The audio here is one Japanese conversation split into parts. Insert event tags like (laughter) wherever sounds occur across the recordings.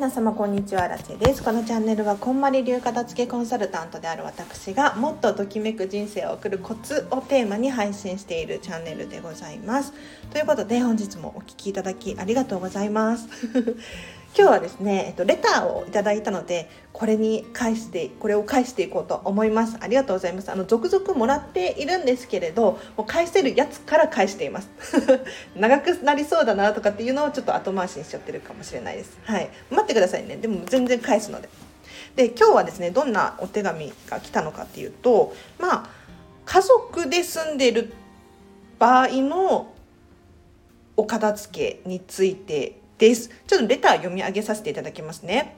皆様こんにちはラチェです。このチャンネルはこんまり流片付けコンサルタントである私がもっとときめく人生を送るコツをテーマに配信しているチャンネルでございます。ということで本日もお聴きいただきありがとうございます。今日はですね、えっと、レターをいただいたのでこれに返してこれを返していこうと思います。ありがとうございます。あの続々もらっているんですけれどもう返せるやつから返しています。(laughs) 長くなりそうだなとかっていうのをちょっと後回しにしちゃってるかもしれないです。はい。待ってくださいね。でも全然返すので。で今日はですねどんなお手紙が来たのかっていうとまあ家族で住んでる場合のお片付けについてです。ちょっとレター読み上げさせていただきますね。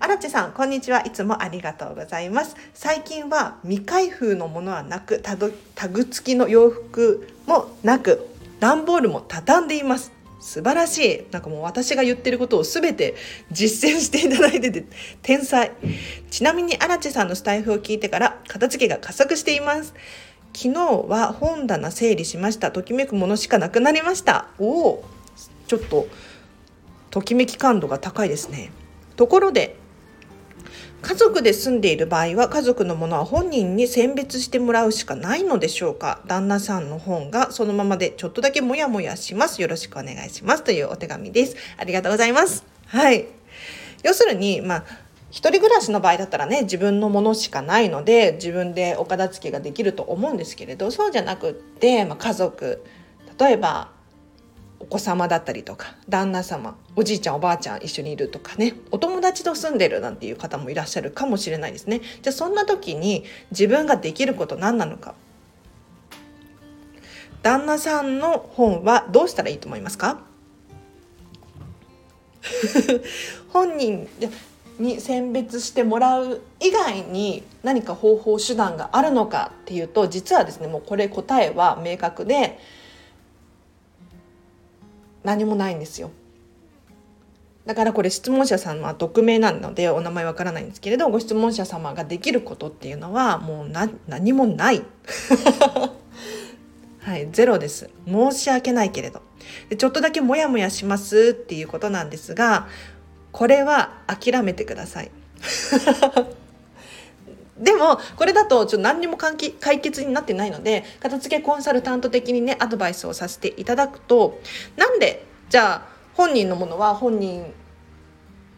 アラチさん、こんにちは。いつもありがとうございます。最近は未開封のものはなく、タグ付きの洋服もなく、段ボールも畳んでいます。素晴らしい。なんかもう私が言ってることを全て実践していただいてて、天才。ちなみにアラチさんのスタイフを聞いてから片付けが加速しています。昨日は本棚整理しました。ときめくものしかなくなりました。おお、ちょっとときめき感度が高いですね。ところで家族で住んでいる場合は家族のものは本人に選別してもらうしかないのでしょうか？旦那さんの本がそのままでちょっとだけモヤモヤします。よろしくお願いします。というお手紙です。ありがとうございます。はい。要するにまあ一人暮らしの場合だったらね自分のものしかないので自分でお片付けができると思うんですけれどそうじゃなくって、まあ、家族例えばお子様だったりとか旦那様おじいちゃんおばあちゃん一緒にいるとかねお友達と住んでるなんていう方もいらっしゃるかもしれないですね。じゃあそんな時に自分ができること何なのか。旦那さんの本はどうしたらいいと思いますか？(laughs) 本人に選別してもらう以外に何か方法手段があるのかっていうと実はですねもうこれ答えは明確で何もないんですよ。だからこれ質問者さんは匿名なのでお名前わからないんですけれどご質問者様ができることっていうのはもう何もない。(laughs) はいゼロです。申し訳ないけれど。でちょっとだけモヤモヤしますっていうことなんですがこれは諦めてください。でもこれだとちょっと何にも解決になってないので片付けコンサルタント的にねアドバイスをさせていただくとなんでじゃあ本人のものは本人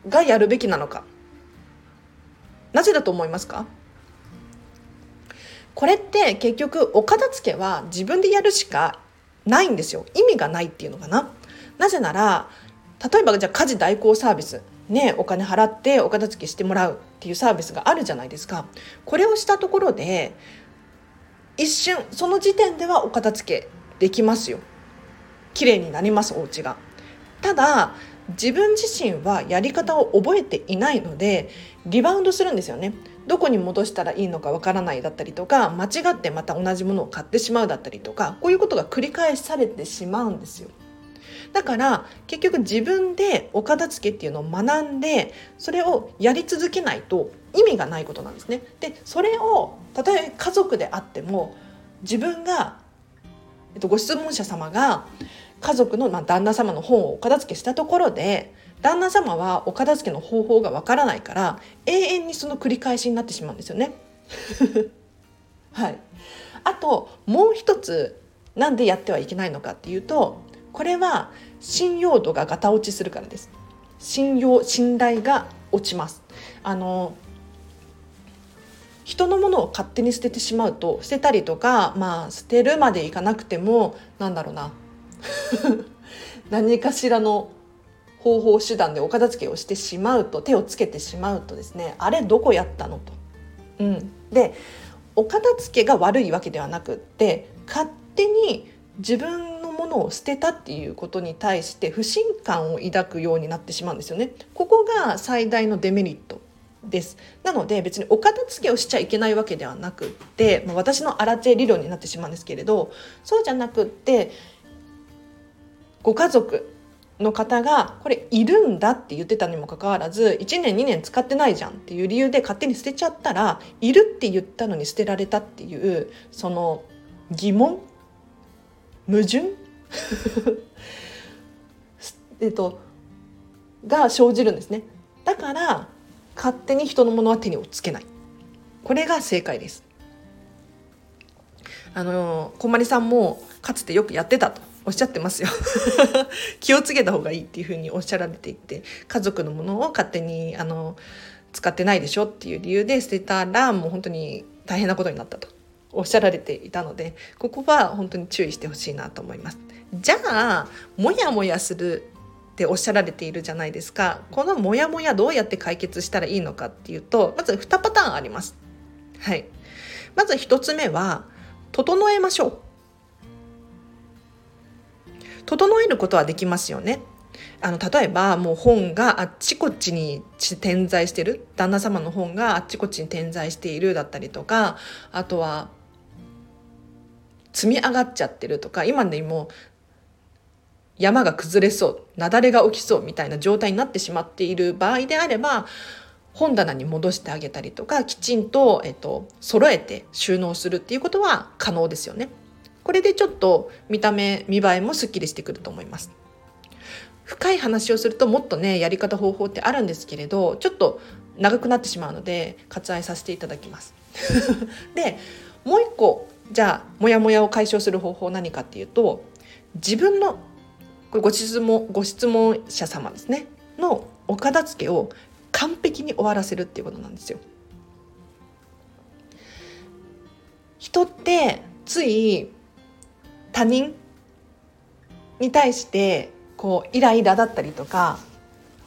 がやるべきなのかなぜだと思いますか？これって結局お片付けは自分でやるしかないんですよ。意味がないっていうのかな。なぜなら例えばじゃあ家事代行サービス。ねお金払ってお片付けしてもらうっていうサービスがあるじゃないですか。これをしたところで一瞬その時点ではお片付けできますよ。綺麗になりますお家が。ただ自分自身はやり方を覚えていないのでリバウンドするんですよね。どこに戻したらいいのかわからないだったりとか間違ってまた同じものを買ってしまうだったりとかこういうことが繰り返されてしまうんですよ。だから結局自分でお片付けっていうのを学んでそれをやり続けないと意味がないことなんですね。でそれを例えば家族であっても自分が、えっと、ご質問者様が家族の、まあ、旦那様の本をお片付けしたところで旦那様はお片付けの方法がわからないから永遠にその繰り返しになってしまうんですよね。(laughs) はい、あともう一つなんでやってはいけないのかっていうとこれは信用度がガタ落ちするからです。信用信頼が落ちます。あの人のものを勝手に捨ててしまうと捨てたりとかまあ捨てるまでいかなくてもなんだろうな。(laughs) 何かしらの方法手段でお片付けをしてしまうと手をつけてしまうとですね。あれどこやったのと。うん、でお片付けが悪いわけではなくって勝手に自分のを捨てたっていうことに対して不信感を抱くようになってしまうんですよね。ここが最大のデメリットですなので別にお片付けをしちゃいけないわけではなくって、私のアラチェ理論になってしまうんですけれどそうじゃなくってご家族の方がこれいるんだって言ってたにもかかわらず1年2年使ってないじゃんっていう理由で勝手に捨てちゃったらいるって言ったのに捨てられたっていうその疑問矛盾 (laughs) えっとが生じるんですね。だから勝手に人のものは手につけない。これが正解です。あのこんまりさんもかつてよくやってたと。おっしゃってますよ。(laughs) 気をつけた方がいいっていうふうにおっしゃられていて家族のものを勝手にあの使ってないでしょっていう理由で捨てたらもう本当に大変なことになったと。おっしゃられていたのでここは本当に注意してほしいなと思います。じゃあもやもやするっておっしゃられているじゃないですかこのモヤモヤどうやって解決したらいいのかっていうとまず2パターンあります。はい、まず1つ目は整えましょう。整えることはできますよね。あの例えばもう本があっちこっちに点在してる旦那様の本があっちこっちに点在しているだったりとかあとは積み上がっちゃってるとか今でも山が崩れそう雪崩が起きそうみたいな状態になってしまっている場合であれば本棚に戻してあげたりとかきちんと、えっと、揃えて収納するっていうことは可能ですよね。これでちょっと見た目見栄えもすっきりしてくると思います。深い話をするともっとねやり方方法ってあるんですけれどちょっと長くなってしまうので割愛させていただきます。(laughs) でもう一個じゃあモヤモヤを解消する方法何かっていうと自分のこれご質問ご質問者様ですねのお片付けを完璧に終わらせるっていうことなんですよ。人ってつい他人に対してこうイライラだったりとか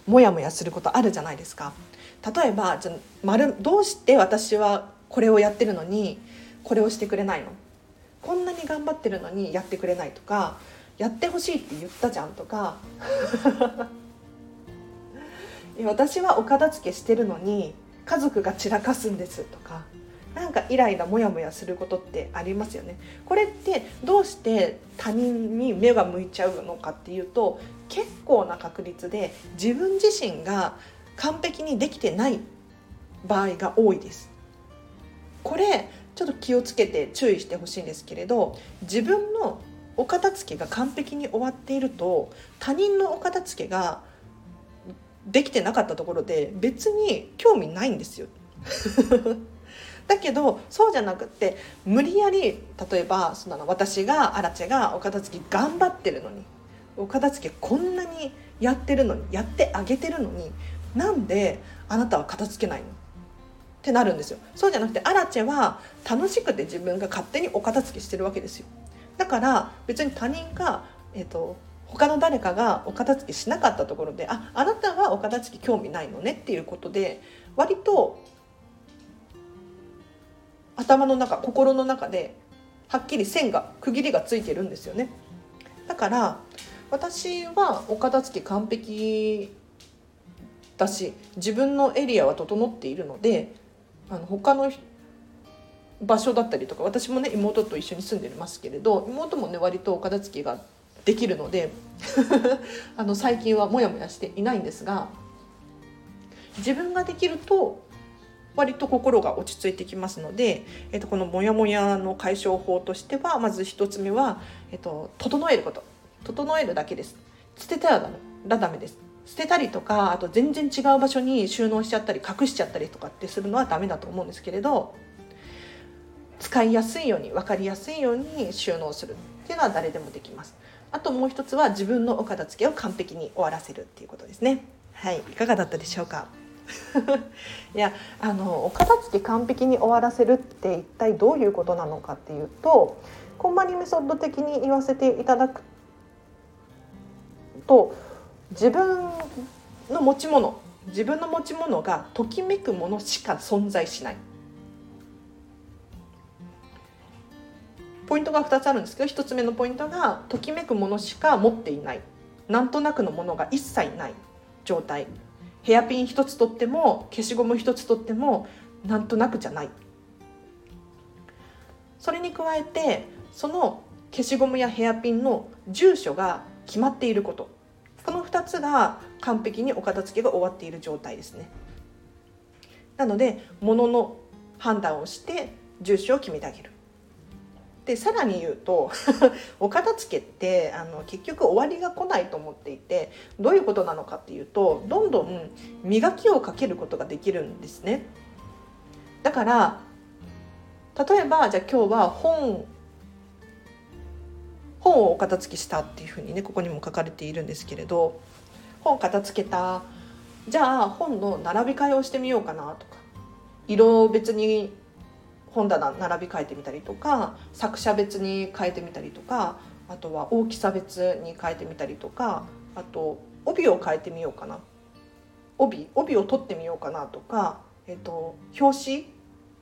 モヤモヤすることあるじゃないですか。例えばじゃ丸どうして私はこれをやってるのにこれをしてくれないの。こんなに頑張ってるのにやってくれないとかやってほしいって言ったじゃんとか。(laughs) 私はお片付けしてるのに家族が散らかすんですとか。なんかイライラモヤモヤすることってありますよね。これってどうして他人に目が向いちゃうのかっていうと結構な確率で自分自身が完璧にできてない場合が多いです。これちょっと気をつけて注意してほしいんですけれど自分のお片付けが完璧に終わっていると他人のお片付けができてなかったところで別に興味ないんですよ。(laughs) だけどそうじゃなくって無理やり例えばその私がアラチェがお片付け頑張ってるのにお片付けこんなにやってるのにやってあげてるのになんであなたは片付けないの？ってなるんですよ。そうじゃなくてアラチェは楽しくて自分が勝手にお片付けしてるわけですよ。だから別に他人が、えーと、他の誰かがお片付けしなかったところでああなたはお片付け興味ないのねっていうことで割と頭の中心の中ではっきり線が区切りがついてるんですよね。だから私はお片付け完璧だし自分のエリアは整っているのであの他の場所だったりとか私もね妹と一緒に住んでますけれど妹もね割とお片付けができるので (laughs) あの最近はモヤモヤしていないんですが自分ができると割と心が落ち着いてきますので、えっと、このモヤモヤの解消法としてはまず1つ目は、えっと、整えること。整えるだけです。捨ててはダメです。捨てたりとかあと全然違う場所に収納しちゃったり隠しちゃったりとかってするのはダメだと思うんですけれど使いやすいように分かりやすいように収納する。っていうのは誰でもできます。あともう一つは自分のお片付けを完璧に終わらせるっていうことですね。はい。いかがだったでしょうか？(laughs) いやあのお片付け完璧に終わらせるって一体どういうことなのかっていうとこんまりメソッド的に言わせていただくと自分の持ち物自分の持ち物がときめくものしか存在しない。ポイントが2つあるんですけど1つ目のポイントがときめくものしか持っていない。なんとなくのものが一切ない状態。ヘアピン1つ取っても消しゴム1つ取ってもなんとなくじゃない。それに加えてその消しゴムやヘアピンの住所が決まっていること。この2つが完璧にお片付けが終わっている状態ですねなので物の判断をして住所を決めてあげるでさらに言うと (laughs) お片付けってあの結局終わりが来ないと思っていてどういうことなのかっていうとどんどん磨きをかけることができるんですね。だから例えばじゃあ今日は本本をお片付けしたっていうふうにねここにも書かれているんですけれど本片付けたじゃあ本の並び替えをしてみようかなとか色別に本棚並び替えてみたりとか作者別に変えてみたりとかあとは大きさ別に変えてみたりとかあと帯を変えてみようかな。帯帯を取ってみようかなとか、えっと、表紙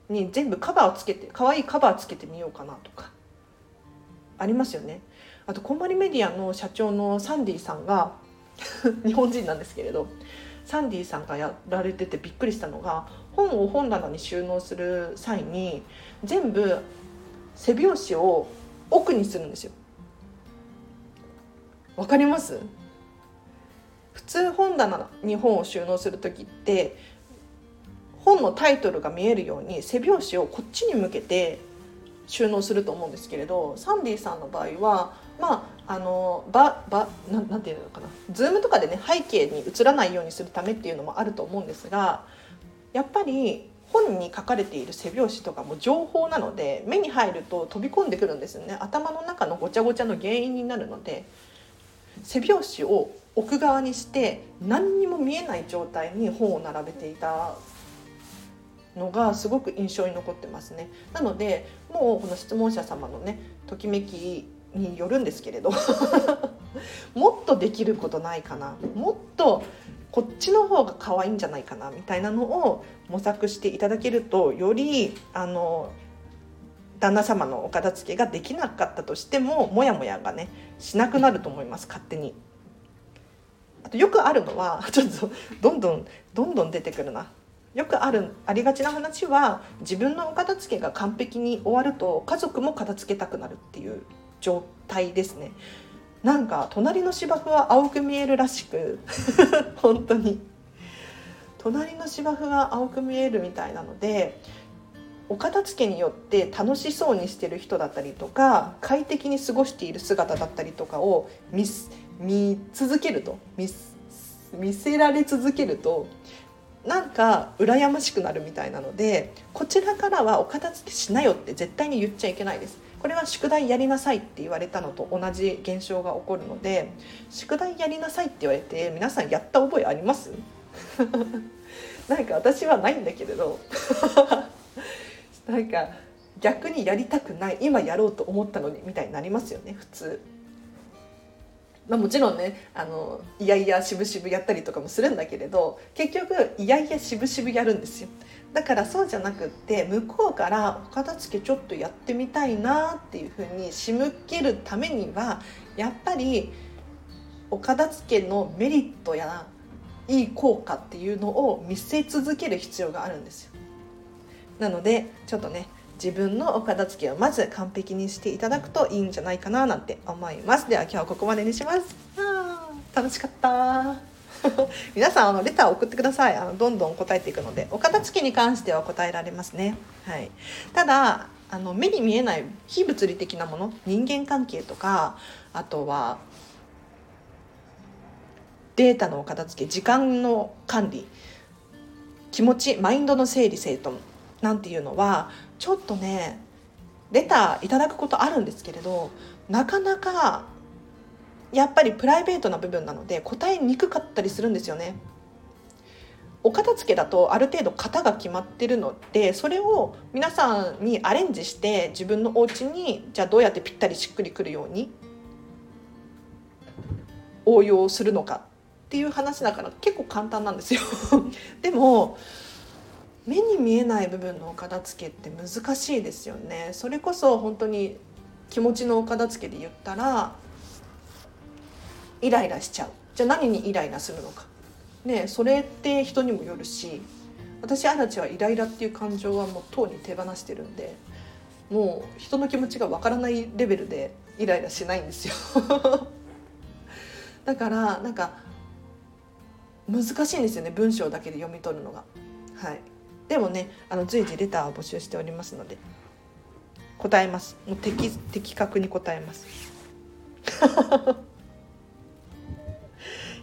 に全部カバーをつけて可愛いカバーつけてみようかなとか。ありますよね。あとこんまりメディアの社長のサンディさんが (laughs) 日本人なんですけれどサンディさんがやられててびっくりしたのが本を本棚に収納する際に全部背表紙を奥にするんですよ。わかります？普通本棚に本を収納する時って本のタイトルが見えるように背表紙をこっちに向けて収納すると思うんですけれどサンディさんの場合はまああのばばななんていうのかな。ズームとかでね背景に映らないようにするためっていうのもあると思うんですがやっぱり本に書かれている背拍子とかも情報なので目に入ると飛び込んでくるんですよね。頭の中のごちゃごちゃの原因になるので背拍子を奥側にして何にも見えない状態に本を並べていた。のがすごく印象に残ってますねなのでもうこの質問者様のねときめきによるんですけれど (laughs) もっとできることないかなもっとこっちの方が可愛いんじゃないかなみたいなのを模索していただけるとよりあの旦那様のお片付けができなかったとしてもモヤモヤがねしなくなると思います勝手に。あとよくあるのは (laughs) ちょっとどんどんどんどん出てくるな。よくあるありがちな話は自分のお片付けが完璧に終わると家族も片付けたくなるっていう状態ですね。なんか隣の芝生は青く見えるらしく (laughs) 本当に隣の芝生が青く見えるみたいなのでお片付けによって楽しそうにしてる人だったりとか快適に過ごしている姿だったりとかを見続けると見見せられ続けるとなんか羨ましくなるみたいなのでこちらからはお片付けしなよって絶対に言っちゃいけないです。これは宿題やりなさいって言われたのと同じ現象が起こるので宿題やりなさいって言われて皆さんやった覚えあります？(laughs) なんか私はないんだけれど。(laughs) なんか逆にやりたくない今やろうと思ったのにみたいになりますよね普通。まあ、もちろんねあのいやいやしぶしぶやったりとかもするんだけれど結局いやいやしぶしぶやるんですよ。だからそうじゃなくって向こうからお片付けちょっとやってみたいなっていうふうに仕向けるためにはやっぱりお片付けのメリットやいい効果っていうのを見せ続ける必要があるんですよ。なのでちょっとね自分のお片付けをまず完璧にしていただくといいんじゃないかななんて思います。では今日はここまでにします。あ楽しかった。(laughs) 皆さんあのレター送ってください。あのどんどん答えていくのでお片付けに関しては答えられますね、はい、ただあの目に見えない非物理的なもの人間関係とかあとはデータのお片付け時間の管理気持ちマインドの整理整頓なんていうのはちょっとねレターいただくことあるんですけれどなかなかやっぱりプライベートな部分なので答えにくかったりするんですよね。お片付けだとある程度型が決まってるのでそれを皆さんにアレンジして自分のお家にじゃあどうやってぴったりしっくりくるように応用するのかっていう話だから結構簡単なんですよ (laughs) でも目に見えない部分のお片付けって難しいですよね。それこそ本当に気持ちのお片付けで言ったらイライラしちゃう。じゃあ何にイライラするのか。ねそれって人にもよるし私アラチはイライラっていう感情はもうとうに手放してるんでもう人の気持ちがわからないレベルでイライラしないんですよ。(laughs) だからなんか難しいんですよね文章だけで読み取るのが。はい。でもねあの随時レターを募集しておりますので答えますもう的的確に答えます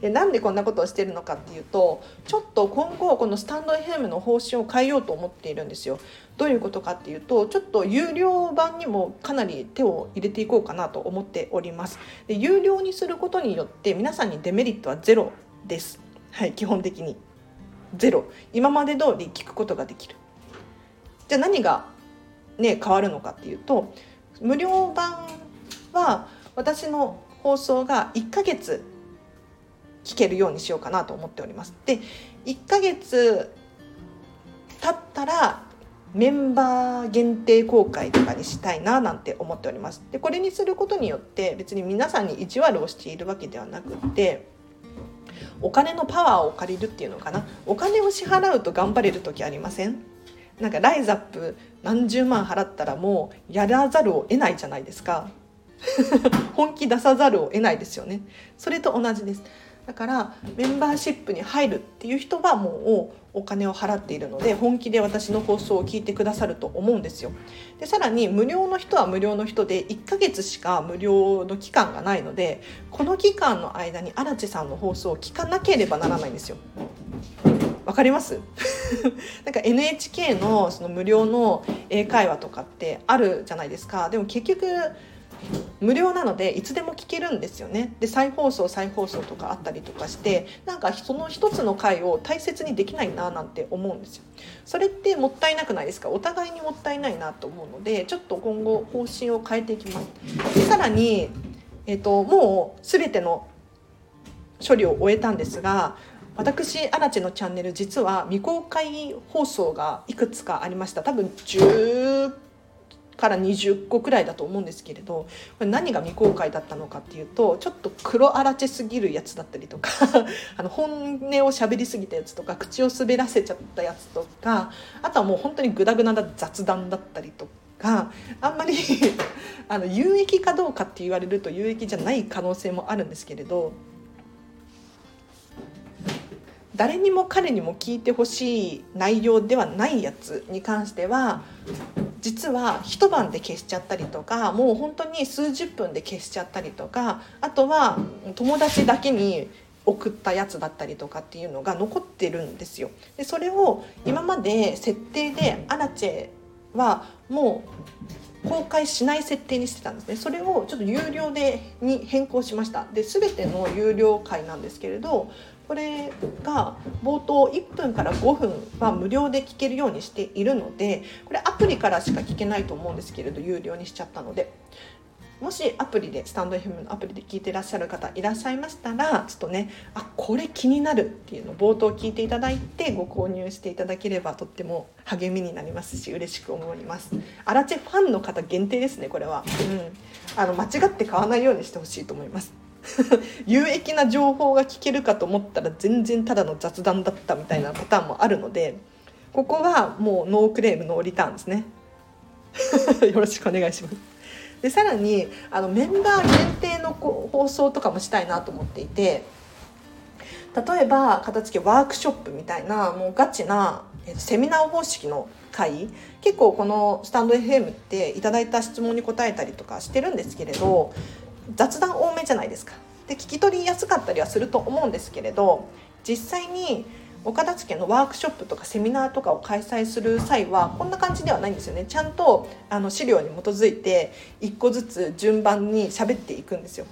(laughs) なんでこんなことをしてるのかっていうとちょっと今後このスタンド FM の方針を変えようと思っているんですよ。どういうことかっていうとちょっと有料版にもかなり手を入れていこうかなと思っております。で有料にすることによって皆さんにデメリットはゼロです。はい基本的にゼロ今まで通り聞くことができる。じゃあ何がね変わるのかっていうと無料版は私の放送が1ヶ月聞けるようにしようかなと思っております。で1ヶ月経ったらメンバー限定公開とかにしたいななんて思っております。でこれにすることによって別に皆さんに意地悪をしているわけではなくってお金のパワーを借りるっていうのかな？お金を支払うと頑張れる時ありません？なんかライザップ何十万払ったらもうやらざるを得ないじゃないですか。(laughs) 本気出さざるを得ないですよね。それと同じです。だからメンバーシップに入るっていう人はもうお金を払っているので本気で私の放送を聞いてくださると思うんですよ。でさらに無料の人は無料の人で1ヶ月しか無料の期間がないのでこの期間の間に荒地さんの放送を聞かなければならないんですよ。わかります？(laughs) なんか NHK のその無料の英会話とかってあるじゃないですかでも結局無料なのでいつでも聞けるんですよね。で再放送再放送とかあったりとかしてなんかその一つの回を大切にできないななんて思うんですよ。それってもったいなくないですか？お互いにもったいないなと思うのでちょっと今後方針を変えていきます。でさらに、えーと、もう全ての処理を終えたんですが私アラチェのチャンネル実は未公開放送がいくつかありました。多分10から20個くらいだと思うんですけれどこれ何が未公開だったのかっていうとちょっと黒あらちすぎるやつだったりとか (laughs) あの本音を喋りすぎたやつとか口を滑らせちゃったやつとかあとはもう本当にグダグダな雑談だったりとかあんまり (laughs) あの有益かどうかって言われると有益じゃない可能性もあるんですけれど誰にも彼にも聞いてほしい内容ではないやつに関しては実は一晩で消しちゃったりとかもう本当に数十分で消しちゃったりとかあとは友達だけに送ったやつだったりとかっていうのが残ってるんですよ。でそれを今まで設定でアラチェはもう公開しない設定にしてたんですねそれをちょっと有料でに変更しましたで全ての有料会なんですけれどこれが冒頭1分から5分は無料で聞けるようにしているのでこれアプリからしか聞けないと思うんですけれど有料にしちゃったのでもしアプリでスタンド FM のアプリで聞いていらっしゃる方いらっしゃいましたらちょっとねあこれ気になるっていうのを冒頭聞いていただいてご購入していただければとっても励みになりますし嬉しく思います。アラチェファンの方限定ですねこれは、うん、あの間違って買わないようにしてほしいと思います。(laughs) 有益な情報が聞けるかと思ったら全然ただの雑談だったみたいなパターンもあるのでここはもうノークレームノーリターンですね。(laughs) よろしくお願いします。でさらにあのメンバー限定の放送とかもしたいなと思っていて例えば片付けワークショップみたいなもうガチなセミナー方式の会結構このスタンド FM っていただいた質問に答えたりとかしてるんですけれど雑談多めじゃないですか。で聞き取りやすかったりはすると思うんですけれど実際にお片付けのワークショップとかセミナーとかを開催する際はこんな感じではないんですよね。ちゃんとあの資料に基づいて1個ずつ順番に喋っていくんですよ。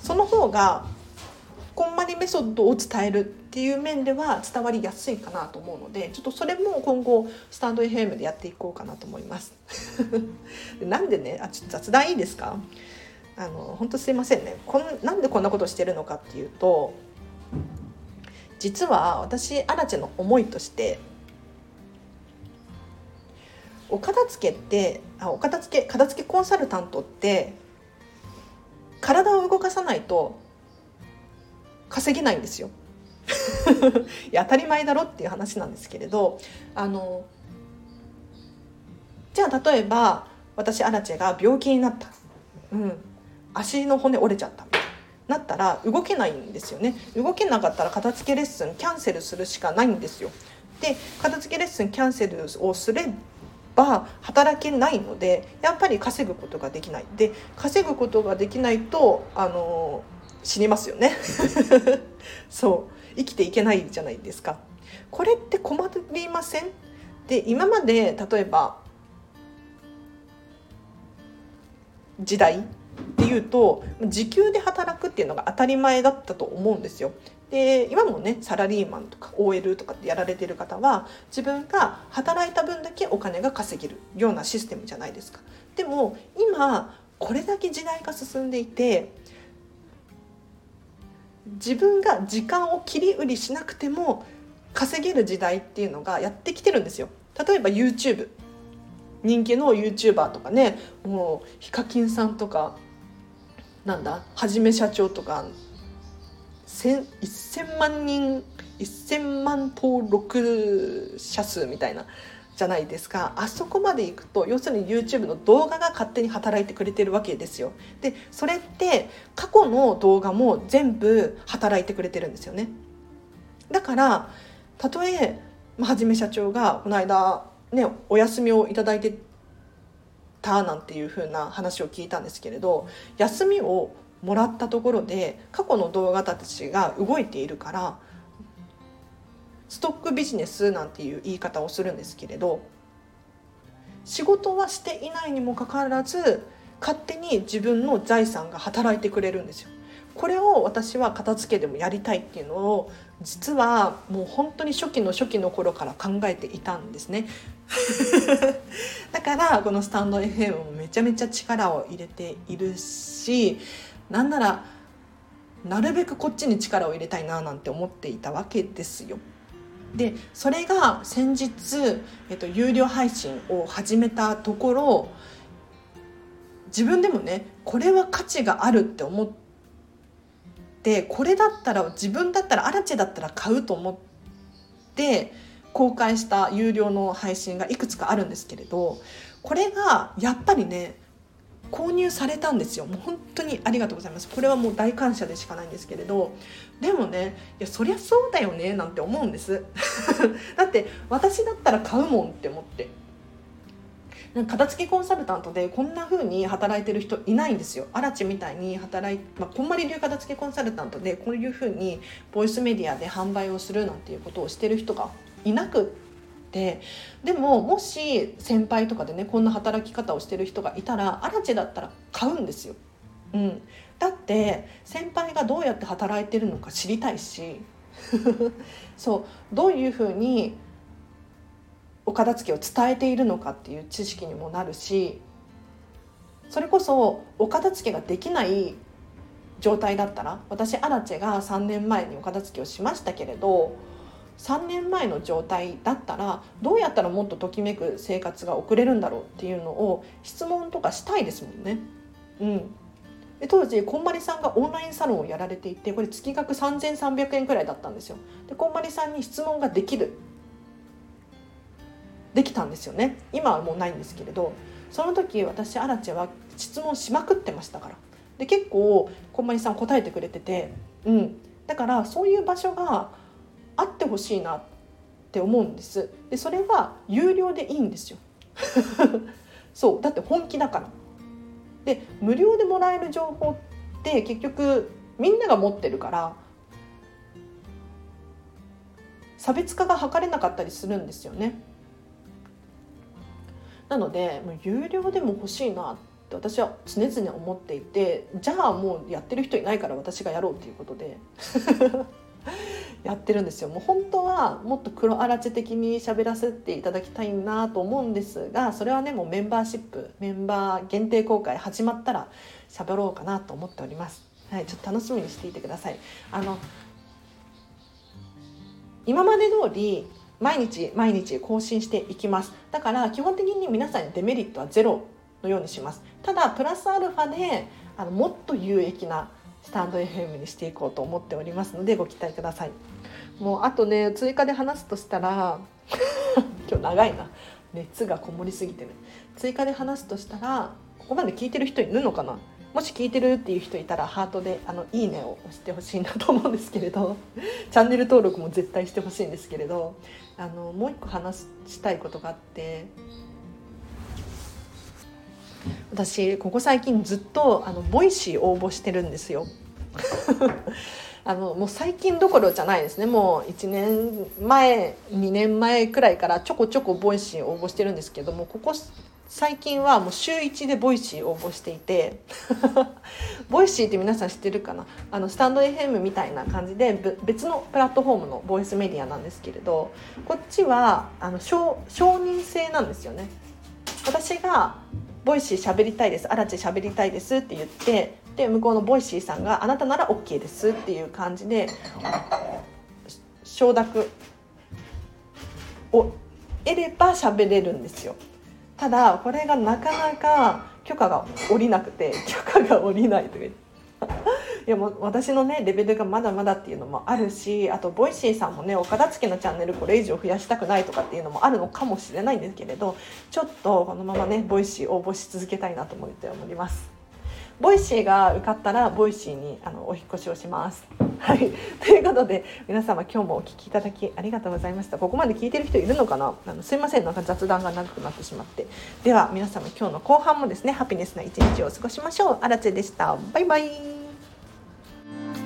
その方がこんまりメソッドを伝えるっていう面では伝わりやすいかなと思うのでちょっとそれも今後スタンド FM でやっていこうかなと思います。(laughs) なんでねあちょっと雑談いいですか？あの本当すいませんね。こんなんでこんなことしてるのかっていうと実は私アラチェの思いとしてお片付けってあお片付け片付けコンサルタントって体を動かさないと稼げないんですよ。(laughs) いや当たり前だろっていう話なんですけれどあのじゃあ例えば私アラチェが病気になった、うん、足の骨折れちゃった。なったら動けないんですよね。動けなかったら片付けレッスンキャンセルするしかないんですよ。で片付けレッスンキャンセルをすれば働けないのでやっぱり稼ぐことができない。で稼ぐことができないとあの死にますよね。(laughs) そう。生きていけないじゃないですか。これって困りません？で今まで例えば時代っていうと時給で働くっていうのが当たり前だったと思うんですよ。で今もねサラリーマンとか OL とかってやられてる方は自分が働いた分だけお金が稼げるようなシステムじゃないですか。でも今これだけ時代が進んでいて自分が時間を切り売りしなくても稼げる時代っていうのがやってきてるんですよ。例えば YouTube 人気の YouTuber とかねもうヒカキンさんとかなんだはじめ社長とか1000万人1000万登録者数みたいなじゃないですか。あそこまで行くと要するに YouTube の動画が勝手に働いてくれてるわけですよ。でそれって過去の動画も全部働いてくれてるんですよね。だからたとえはじめ社長がこの間ねお休みを頂いてたなんていう風な話を聞いたんですけれど休みをもらったところで過去の動画たちが動いているからストックビジネスなんていう言い方をするんですけれど仕事はしていないにもかかわらず勝手に自分の財産が働いてくれるんですよ。これを私は片付けでもやりたいっていうのを実はもう本当に初期の初期の頃から考えていたんですね (laughs) だからこのスタンド FM もめちゃめちゃ力を入れているしなんならなるべくこっちに力を入れたいななんて思っていたわけですよ。でそれが先日、えっと、有料配信を始めたところ自分でもねこれは価値があるって思ってこれだったら自分だったらアラチェだったら買うと思って公開した有料の配信がいくつかあるんですけれどこれがやっぱりね購入されたんですよ。もう本当にありがとうございます。これはもう大感謝でしかないんですけれどでもねいやそりゃそうだよねなんて思うんです。(laughs) だって私だったら買うもんって思って。なんか片付けコンサルタントでこんな風に働いてる人いないんですよ。アラチみたいに働いまあ、こんまり流片付けコンサルタントでこういう風にボイスメディアで販売をするなんていうことをしてる人がいなくってでももし先輩とかでねこんな働き方をしてる人がいたらアラチだったら買うんですよ。うん、だって先輩がどうやって働いてるのか知りたいし。(laughs) そう。どういうふうにお片付けを伝えているのかっていう知識にもなるしそれこそお片付けができない状態だったら私アラチェが3年前にお片付けをしましたけれど3年前の状態だったらどうやったらもっとときめく生活が送れるんだろうっていうのを質問とかしたいですもんね。うん、で当時こんまりさんがオンラインサロンをやられていてこれ月額3300円くらいだったんですよ。でこんまりさんに質問ができる。できたんですよね。今はもうないんですけれど。その時私アラチェは質問しまくってましたから。で結構こんまりさん答えてくれてて、うん、だからそういう場所があってほしいなって思うんです。でそれは有料でいいんですよ。(laughs) そうだって本気だから。で無料でもらえる情報って結局みんなが持ってるから差別化が図れなかったりするんですよね。なのでもう有料でも欲しいなって私は常々思っていてじゃあもうやってる人いないから私がやろうっていうことで。やってるんですよ。もう本当はもっと黒あらち的に喋らせていただきたいなと思うんですがそれはねもうメンバーシップメンバー限定公開始まったら喋ろうかなと思っております。はいちょっと楽しみにしていてください。あの今まで通り毎日毎日更新していきます。だから基本的に皆さんにデメリットはゼロのようにします。ただプラスアルファであのもっと有益なスタンド FM にしていこうと思っておりますのでご期待ください。もうあとね追加で話すとしたら (laughs) 今日長いな。熱がこもりすぎてる。追加で話すとしたらここまで聞いてる人いるのかな？もし聞いてるっていう人いたらハートであのいいねを押してほしいなと思うんですけれど。(laughs) チャンネル登録も絶対してほしいんですけれど。あのもう一個話したいことがあって私ここ最近ずっとあの Voicy 応募してるんですよ。(laughs) あのもう最近どころじゃないですね。もう1年前2年前くらいからちょこちょこ Voicy 応募してるんですけどもここ最近はもう週1で Voicy 応募していて (laughs) Voicy って皆さん知ってるかな？あのスタンド FM みたいな感じで別のプラットフォームのボイスメディアなんですけれどこっちはあの承認制なんですよね。私が Voicy 喋りたいです。あらち喋りたいですって言ってで向こうの Voicy さんがあなたなら OK ですっていう感じで承諾を得れば喋れるんですよ。ただこれがなかなか許可が下りなくて許可が下りないとかいやもう私のねレベルがまだまだっていうのもあるしあと Voicy さんもねお片付けのチャンネルこれ以上増やしたくないとかっていうのもあるのかもしれないんですけれどちょっとこのままね Voicy 応募し続けたいなと思っております。 Voicy が受かったら Voicy にあのお引越しをします。(laughs) はい、ということで皆様今日もお聞きいただきありがとうございました。ここまで聞いてる人いるのかな？あのすいません。なんか雑談が長くなってしまって。では皆様今日の後半もですねハピネスな一日を過ごしましょう。あらでした。バイバイ。Thank you.